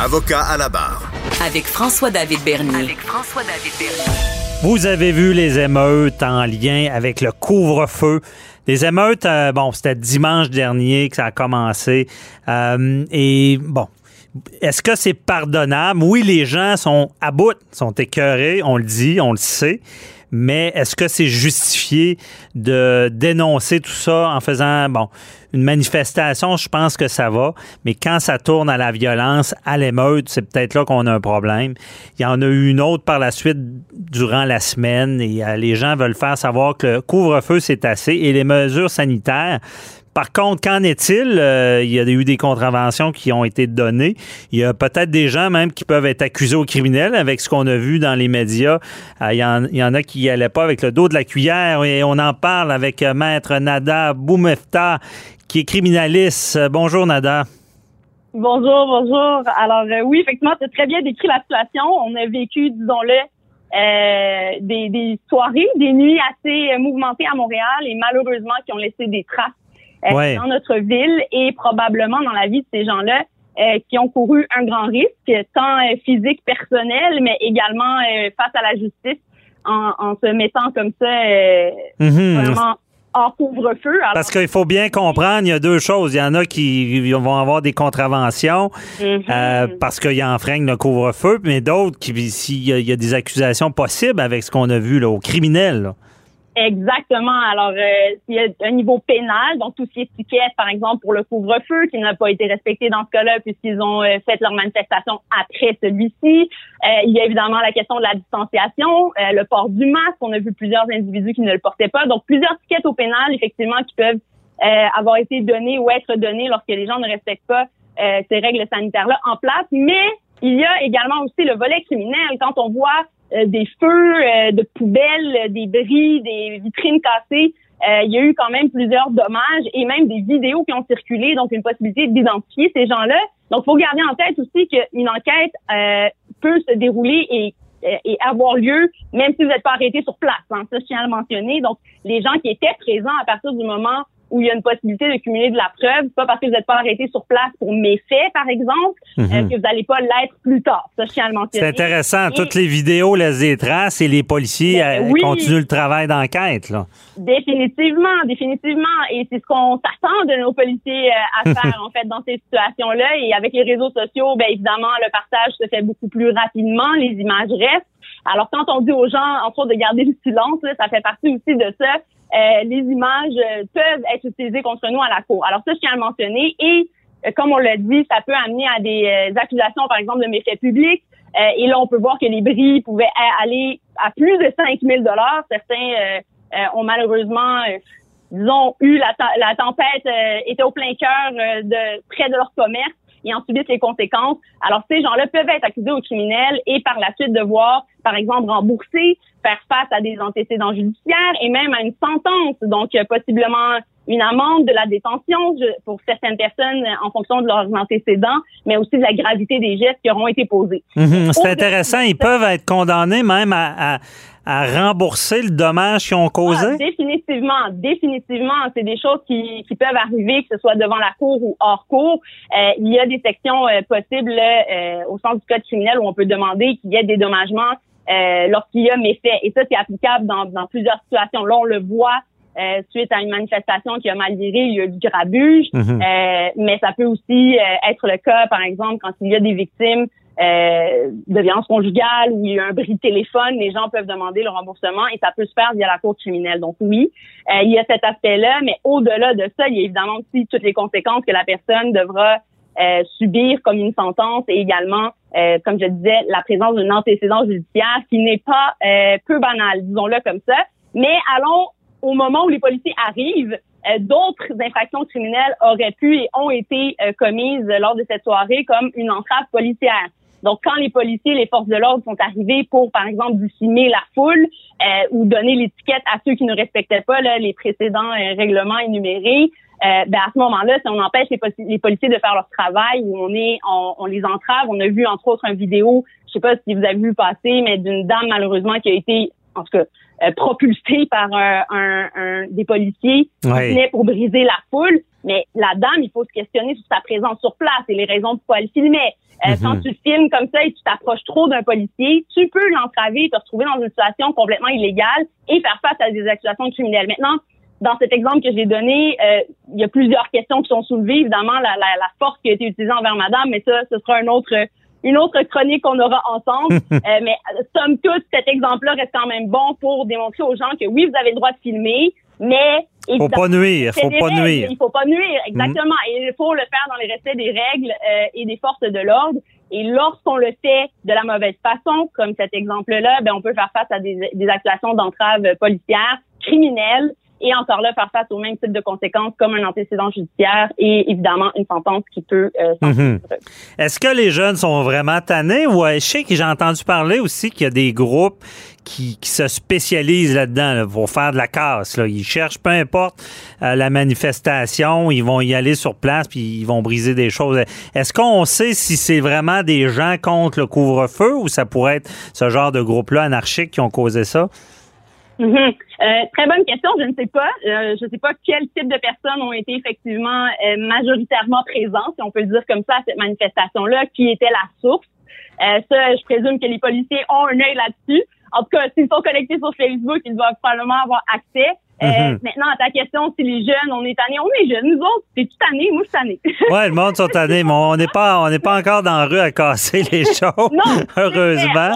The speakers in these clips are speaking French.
Avocat à la barre. Avec François-David Bernier. Avec François-David Bernier. Vous avez vu les émeutes en lien avec le couvre-feu. Les émeutes, euh, bon, c'était dimanche dernier que ça a commencé. Euh, et bon, est-ce que c'est pardonnable? Oui, les gens sont à bout, sont écœurés, on le dit, on le sait mais est-ce que c'est justifié de dénoncer tout ça en faisant, bon, une manifestation, je pense que ça va, mais quand ça tourne à la violence, à l'émeute, c'est peut-être là qu'on a un problème. Il y en a eu une autre par la suite durant la semaine et euh, les gens veulent faire savoir que le couvre-feu, c'est assez et les mesures sanitaires, par contre, qu'en est-il? Euh, il y a eu des contraventions qui ont été données. Il y a peut-être des gens même qui peuvent être accusés au criminel avec ce qu'on a vu dans les médias. Euh, il, y en, a qui n'allaient pas avec le dos de la cuillère et on en parle avec euh, Maître Nada Boumefta, qui est criminaliste. Bonjour, Nada. Bonjour, bonjour. Alors oui, effectivement, tu as très bien décrit la situation. On a vécu, disons-le, des, des, soirées, des nuits assez mouvementées à Montréal et malheureusement qui ont laissé des traces euh, dans notre ville et probablement dans la vie de ces gens-là euh, qui ont couru un grand risque, tant euh, physique, personnel, mais également face à la justice en, en se mettant comme ça mm-hmm. vraiment en couvre-feu. Parce qu'il faut bien comprendre, il y a deux choses. Il y en a qui vont avoir des contraventions mm-hmm. parce qu'ils enfreignent le couvre-feu, mais d'autres qui, s'il y, a des accusations possibles avec ce qu'on a vu là, au criminel. Exactement. Alors, euh, il y a un niveau pénal, donc tout ce qui est étiquette, par exemple, pour le couvre-feu, qui n'a pas été respecté dans ce cas-là, puisqu'ils ont euh, fait leur manifestation après celui-ci. Euh, il y a évidemment la question de la distanciation, le port du masque. On a vu plusieurs individus qui ne le portaient pas. Donc, plusieurs tickets au pénal, effectivement, qui peuvent avoir été donnés ou être donnés lorsque les gens ne respectent pas ces règles sanitaires-là en place. Mais il y a également aussi le volet criminel. Quand on voit euh, des feux euh, de poubelles, des bris, des vitrines cassées. Euh, il y a eu quand même plusieurs dommages et même des vidéos qui ont circulé, donc une possibilité d'identifier ces gens-là. Donc, faut garder en tête aussi qu'une enquête peut se dérouler et, et, avoir lieu, même si vous n'êtes pas arrêté sur place. Hein, ça, je tiens à le mentionner. Donc, les gens qui étaient présents à partir du moment où il y a une possibilité de cumuler de la preuve, pas parce que vous n'êtes pas arrêté sur place pour méfaits, par exemple, euh, mhm. que vous n'allez pas l'être plus tard. Ça, je tiens à le mentionner. C'est intéressant. Toutes les vidéos laissent des traces et les policiers ben euh, continuent le travail d'enquête. Là. Définitivement, définitivement. Et c'est ce qu'on s'attend de nos policiers euh, à faire, en fait, dans ces situations-là. Et avec les réseaux sociaux, bien évidemment, le partage se fait beaucoup plus rapidement. Les images restent. Alors, quand on dit aux gens, entre autres, de garder le silence, là, ça fait partie aussi de ça. Euh, les images euh, peuvent être utilisées contre nous à la cour. Alors ça, je tiens à le mentionner. Et euh, comme on l'a dit, ça peut amener à des accusations, par exemple, de méfaits publics. et là, on peut voir que les bris pouvaient aller à plus de 5 000 Certains ont malheureusement, disons, eu la, la tempête, était au plein cœur de près de leur commerce et en subissent les conséquences. Alors, ces gens-là peuvent être accusés au criminel et par la suite devoir, par exemple, rembourser, faire face à des antécédents judiciaires et même à une sentence. Donc, euh, possiblement une amende, de la détention pour certaines personnes en fonction de leurs antécédents, mais aussi de la gravité des gestes qui auront été posés. Mhm. c'est intéressant. Ils peuvent être condamnés même à, à, rembourser le dommage qu'ils ont causé? Ah, définitivement, définitivement. C'est des choses qui, qui, peuvent arriver, que ce soit devant la cour ou hors cour. Euh, il y a des sections euh, possibles euh, au sens du code criminel où on peut demander qu'il y ait des dommagements euh, lorsqu'il y a méfait. Et ça, c'est applicable dans, dans plusieurs situations. Là, on le voit euh, suite à une manifestation qui a mal viré, il y a eu du grabuge. Mhm. euh, mais ça peut aussi euh, être le cas, par exemple, quand il y a des victimes euh, de violence conjugale ou un bris de téléphone, les gens peuvent demander le remboursement et ça peut se faire via la cour criminelle. Donc oui, il y a cet aspect-là, mais au-delà de ça, il y a évidemment aussi toutes les conséquences que la personne devra subir comme une sentence et également, comme je disais, la présence d'un antécédent judiciaire qui n'est pas peu banal, disons-le comme ça. Mais allons au moment où les policiers arrivent, euh, d'autres infractions criminelles auraient pu et ont été euh, commises lors de cette soirée comme une entrave policière. Donc, quand les policiers, les forces de l'ordre sont arrivés pour, par exemple, dissimer la foule euh, ou donner l'étiquette à ceux qui ne respectaient pas les précédents règlements énumérés, ben à ce moment-là, si on empêche les, policiers de faire leur travail ou on est, on, on, les entrave, on a vu entre autres une vidéo, je sais pas si vous avez vu passer, mais d'une dame malheureusement qui a été en tout cas, euh, propulsé par un, un, des policiers qui venaient pour briser la foule. Mais la dame, il faut se questionner sur sa présence sur place et les raisons pourquoi elle filmait. Euh, Mhm. Quand tu filmes comme ça et tu t'approches trop d'un policier, tu peux l'entraver et te retrouver dans une situation complètement illégale et faire face à des accusations criminelles. Maintenant, dans cet exemple que j'ai donné, euh, il y a plusieurs questions qui sont soulevées. Évidemment, la, la, la force qui a été utilisée envers madame, mais ça, ce sera un autre une autre chronique qu'on aura ensemble. Euh, mais somme toute, cet exemple-là reste quand même bon pour démontrer aux gens que oui, vous avez le droit de filmer, mais Faut pas nuire, faut pas règles. nuire. Il faut pas nuire, exactement. Et il faut le faire dans les respects des règles euh, et des forces de l'ordre. Et lorsqu'on le fait de la mauvaise façon, comme cet exemple-là, ben on peut faire face à des, des accusations d'entrave policière, criminelle, et encore là, faire face au même type de conséquences comme un antécédent judiciaire et évidemment une sentence qui peut euh, Mhm. Est-ce que les jeunes sont vraiment tannés? Ou euh, je sais que j'ai entendu parler aussi qu'il y a des groupes qui, qui se spécialisent là-dedans là, pour faire de la casse. Là. Ils cherchent, peu importe euh, la manifestation, ils vont y aller sur place puis ils vont briser des choses. Est-ce qu'on sait si c'est vraiment des gens contre le couvre-feu ou ça pourrait être ce genre de groupe-là anarchique qui ont causé ça? Mhm. Euh, très bonne question. Je ne sais pas. Euh, je ne sais pas quel type de personnes ont été effectivement euh, majoritairement présentes, si on peut le dire comme ça, à cette manifestation-là, qui était la source. Ça, je présume que les policiers ont un œil là-dessus. En tout cas, s'ils sont connectés sur Facebook, ils doivent probablement avoir accès. Euh, Mhm. Maintenant, à ta question, si les jeunes, on est tannés, on est jeunes. Nous autres, c'est tout année. Moi, je suis tannée. Ouais, le monde sont tannés, mais on n'est pas, on n'est pas encore dans la rue à casser les choses. Non, heureusement.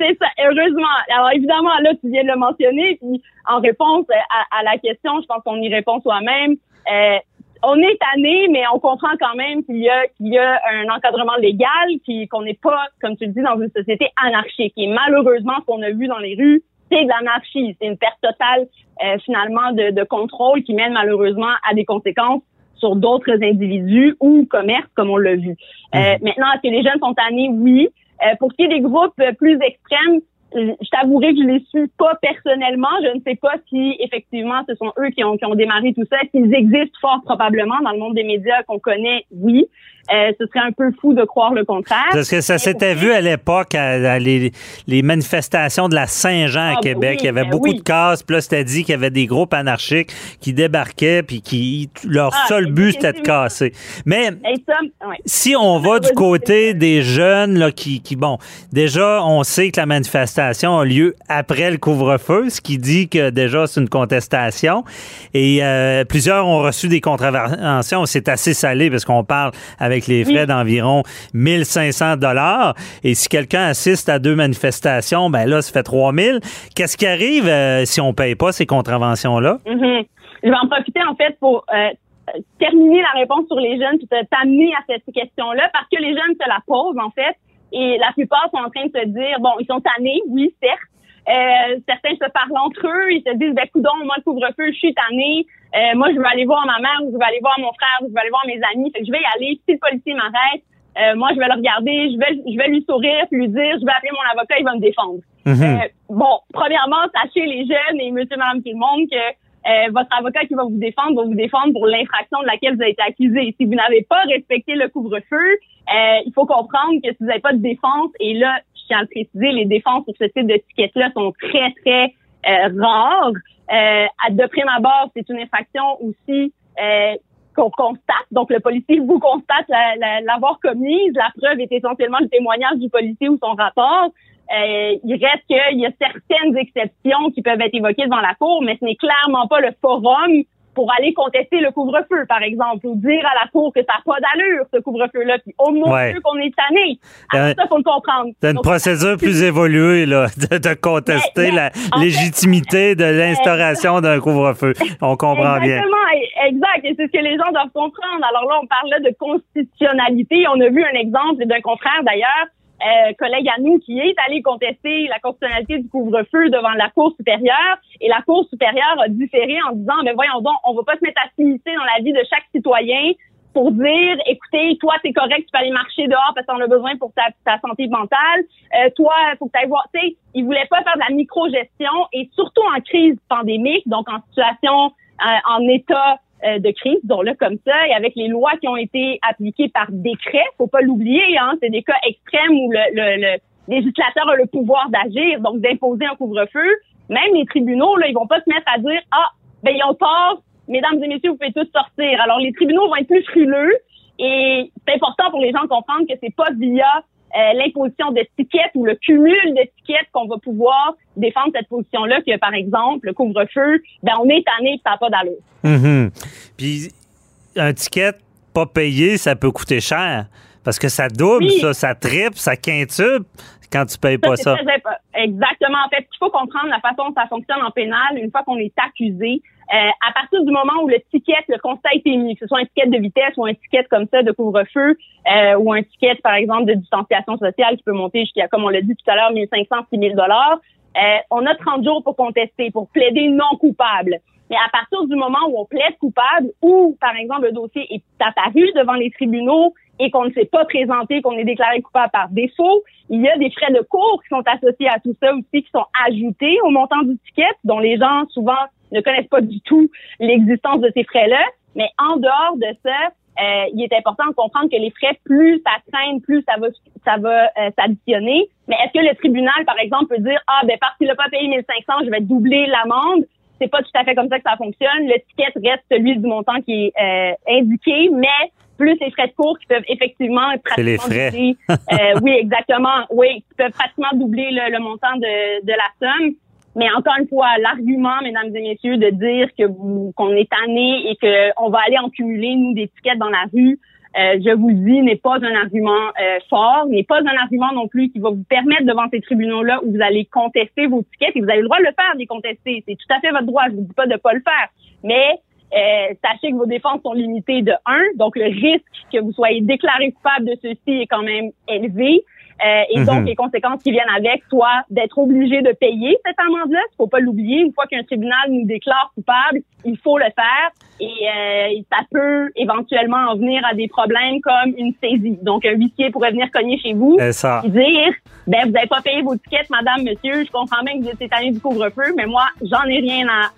C'est ça, heureusement. Alors évidemment, là, tu viens de le mentionner, puis en réponse à, à la question, je pense qu'on y répond soi-même. Euh, on est tanné, mais on comprend quand même qu'il y a qu'il y a un encadrement légal, qu'on n'est pas, comme tu le dis, dans une société anarchique. Et malheureusement, ce qu'on a vu dans les rues, c'est de l'anarchie. C'est une perte totale, euh, finalement, de, de contrôle qui mène malheureusement à des conséquences sur d'autres individus ou commerces, comme on l'a vu. Euh, maintenant, est-ce que les jeunes sont tannés? Oui. Euh, pour ce qui est des groupes plus extrêmes, je t'avouerai que je les suis pas personnellement. Je ne sais pas si effectivement ce sont eux qui ont, qui ont démarré tout ça. S'ils existent fort probablement dans le monde des médias qu'on connaît, oui. Euh, ce serait un peu fou de croire le contraire. Parce que ça s'était vu à l'époque, à, à les, les manifestations de la Saint-Jean à Ah, Québec. oui, il y avait ben beaucoup oui. de casse. Puis là, c'était dit qu'il y avait des groupes anarchiques qui débarquaient, puis qui leur Ah, seul but, c'était de casser. Mais Et ça, ouais. si on va du côté des jeunes là, qui, qui, bon, déjà, on sait que la manifestation a lieu après le couvre-feu, ce qui dit que déjà, c'est une contestation. Et euh, plusieurs ont reçu des contraventions. C'est assez salé parce qu'on parle avec les frais Oui. d'environ 1500 dollars. Et si quelqu'un assiste à deux manifestations, ben là, ça fait 3000. Qu'est-ce qui arrive euh, si on paye pas ces contraventions-là? Mhm. Je vais en profiter en fait pour euh, terminer la réponse sur les jeunes puis t'amener à cette question-là parce que les jeunes se la posent en fait et la plupart sont en train de se dire bon ils sont tannés oui certes. Euh, certains se parlent entre eux ils se disent ben coudon moi le couvre-feu je suis tanné. Euh, moi je veux aller voir ma mère ou je veux aller voir mon frère ou je veux aller voir mes amis. Fait que je vais y aller. Si le policier m'arrête euh, moi je vais le regarder je vais je vais lui sourire puis lui dire je vais appeler mon avocat il va me défendre. Mhm. euh, bon, premièrement, sachez les jeunes et monsieur, madame, tout le monde que euh, votre avocat qui va vous défendre va vous défendre pour l'infraction de laquelle vous avez été accusé. Si vous n'avez pas respecté le couvre-feu, euh, il faut comprendre que si vous n'avez pas de défense, et là, je tiens à le préciser, les défenses sur ce type d'étiquette-là sont très, très euh, rares. Euh, de prime abord, c'est une infraction aussi qu'on constate. Donc, le policier vous constate la- la- l'avoir commise. La preuve est essentiellement le témoignage du policier ou son rapport. Euh, il reste qu'il y a certaines exceptions qui peuvent être évoquées devant la cour, mais ce n'est clairement pas le forum pour aller contester le couvre-feu, par exemple, ou dire à la cour que ça n'a pas d'allure, ce couvre-feu-là, puis au moins Ouais. qu'on est tanné. Alors ça, faut le comprendre. T'as une Donc, procédure plus évoluée là, de, de contester Mais- mais, la fait- légitimité de l'instauration d'un couvre-feu. On comprend bien. Exactement, exact. Et c'est ce que les gens doivent comprendre. Alors là, on parlait de constitutionnalité. On a vu un exemple d'un confrère d'ailleurs, euh, collègue à nous, qui est allé contester la constitutionnalité du couvre-feu devant la Cour supérieure. Et la Cour supérieure a différé en disant, mais voyons donc, on va pas se mettre à s'immiscer dans la vie de chaque citoyen pour dire, écoutez, toi, c'est correct, tu peux aller marcher dehors parce qu'on a besoin pour ta, ta santé mentale. Euh, toi, faut que tu ailles voir. Tu sais, ils voulaient pas faire de la micro-gestion et surtout en crise pandémique, donc en situation, euh, en état de crise, disons-le comme ça, et avec les lois qui ont été appliquées par décret, faut pas l'oublier, hein, c'est des cas extrêmes où le, le, le législateur a le pouvoir d'agir, donc d'imposer un couvre-feu. Même les tribunaux, là, ils vont pas se mettre à dire, ah, ben ils ont tort, mesdames et messieurs, vous pouvez tous sortir. Alors, les tribunaux vont être plus frileux et c'est important pour les gens de comprendre que c'est pas via euh, l'imposition d'étiquettes ou le cumul d'étiquettes qu'on va pouvoir défendre cette position-là que, par exemple, le couvre-feu, ben, on est tanné ça n'a pas d'allure. Mhm. Puis, un ticket pas payé, ça peut coûter cher. Parce que ça double, ça, ça triple, ça quintuple quand tu payes pas ça. exactement. En fait, il faut comprendre la façon dont ça fonctionne en pénal une fois qu'on est accusé. Euh, à partir du moment où le ticket, le constat a été mis, que ce soit un ticket de vitesse ou un ticket comme ça de couvre-feu euh, ou un ticket, par exemple, de distanciation sociale qui peut monter jusqu'à, comme on l'a dit tout à l'heure, 1500, 6000 dollars, euh, on a 30 jours pour contester, pour plaider non coupable. Mais à partir du moment où on plaide coupable ou, par exemple, le dossier est apparu devant les tribunaux et qu'on ne s'est pas présenté, qu'on est déclaré coupable par défaut, il y a des frais de cours qui sont associés à tout ça aussi, qui sont ajoutés au montant du ticket, dont les gens souvent ne connaissent pas du tout l'existence de ces frais-là. Mais en dehors de ça, euh, il est important de comprendre que les frais, plus ça traîne, plus ça va, ça va euh, s'additionner. Mais est-ce que le tribunal, par exemple, peut dire ah ben parce qu'il n'a pas payé 1500, je vais doubler l'amende C'est pas tout à fait comme ça que ça fonctionne. Le ticket reste celui du montant qui est euh, indiqué, mais plus les frais de cours qui peuvent effectivement pratiquement les frais. doubler. oui, exactement. Oui, qui peuvent pratiquement doubler le, le montant de, de la somme. Mais encore une fois, l'argument, mesdames et messieurs, de dire que qu'on est tanné et qu'on va aller en cumuler, nous, des tickets dans la rue, euh, je vous dis, n'est pas un argument euh, fort, n'est pas un argument non plus qui va vous permettre devant ces tribunaux-là où vous allez contester vos tickets et vous avez le droit de le faire, de les contester. C'est tout à fait votre droit. Je vous dis pas de pas le faire. Mais euh, sachez que vos défenses sont limitées de 1, donc le risque que vous soyez déclaré coupable de ceci est quand même élevé. Euh, et donc, mhm. les conséquences qui viennent avec, soit d'être obligé de payer cette amende-là, il faut pas l'oublier. Une fois qu'un tribunal nous déclare coupable, il faut le faire. Et euh, ça peut éventuellement en venir à des problèmes comme une saisie. Donc, un huissier pourrait venir cogner chez vous et dire, ben vous n'avez pas payé vos tickets, madame, monsieur. Je comprends bien que vous êtes année du couvre-feu, mais moi, j'en ai rien à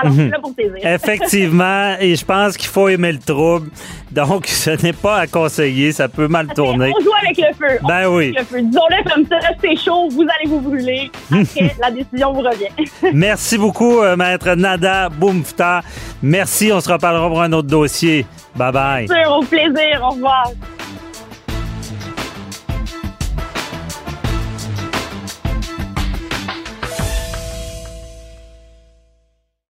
alors, mhm. là pour Effectivement, et je pense qu'il faut aimer le trouble. Donc, ce n'est pas à conseiller, ça peut mal tourner. On joue avec le feu. Ben oui. Disons-le comme ça, c'est chaud, vous allez vous brûler. Après, la décision vous revient. Merci beaucoup, euh, maître Nada Boumfta. Merci, on se reparlera pour un autre dossier. Bye bye. Au plaisir, au revoir.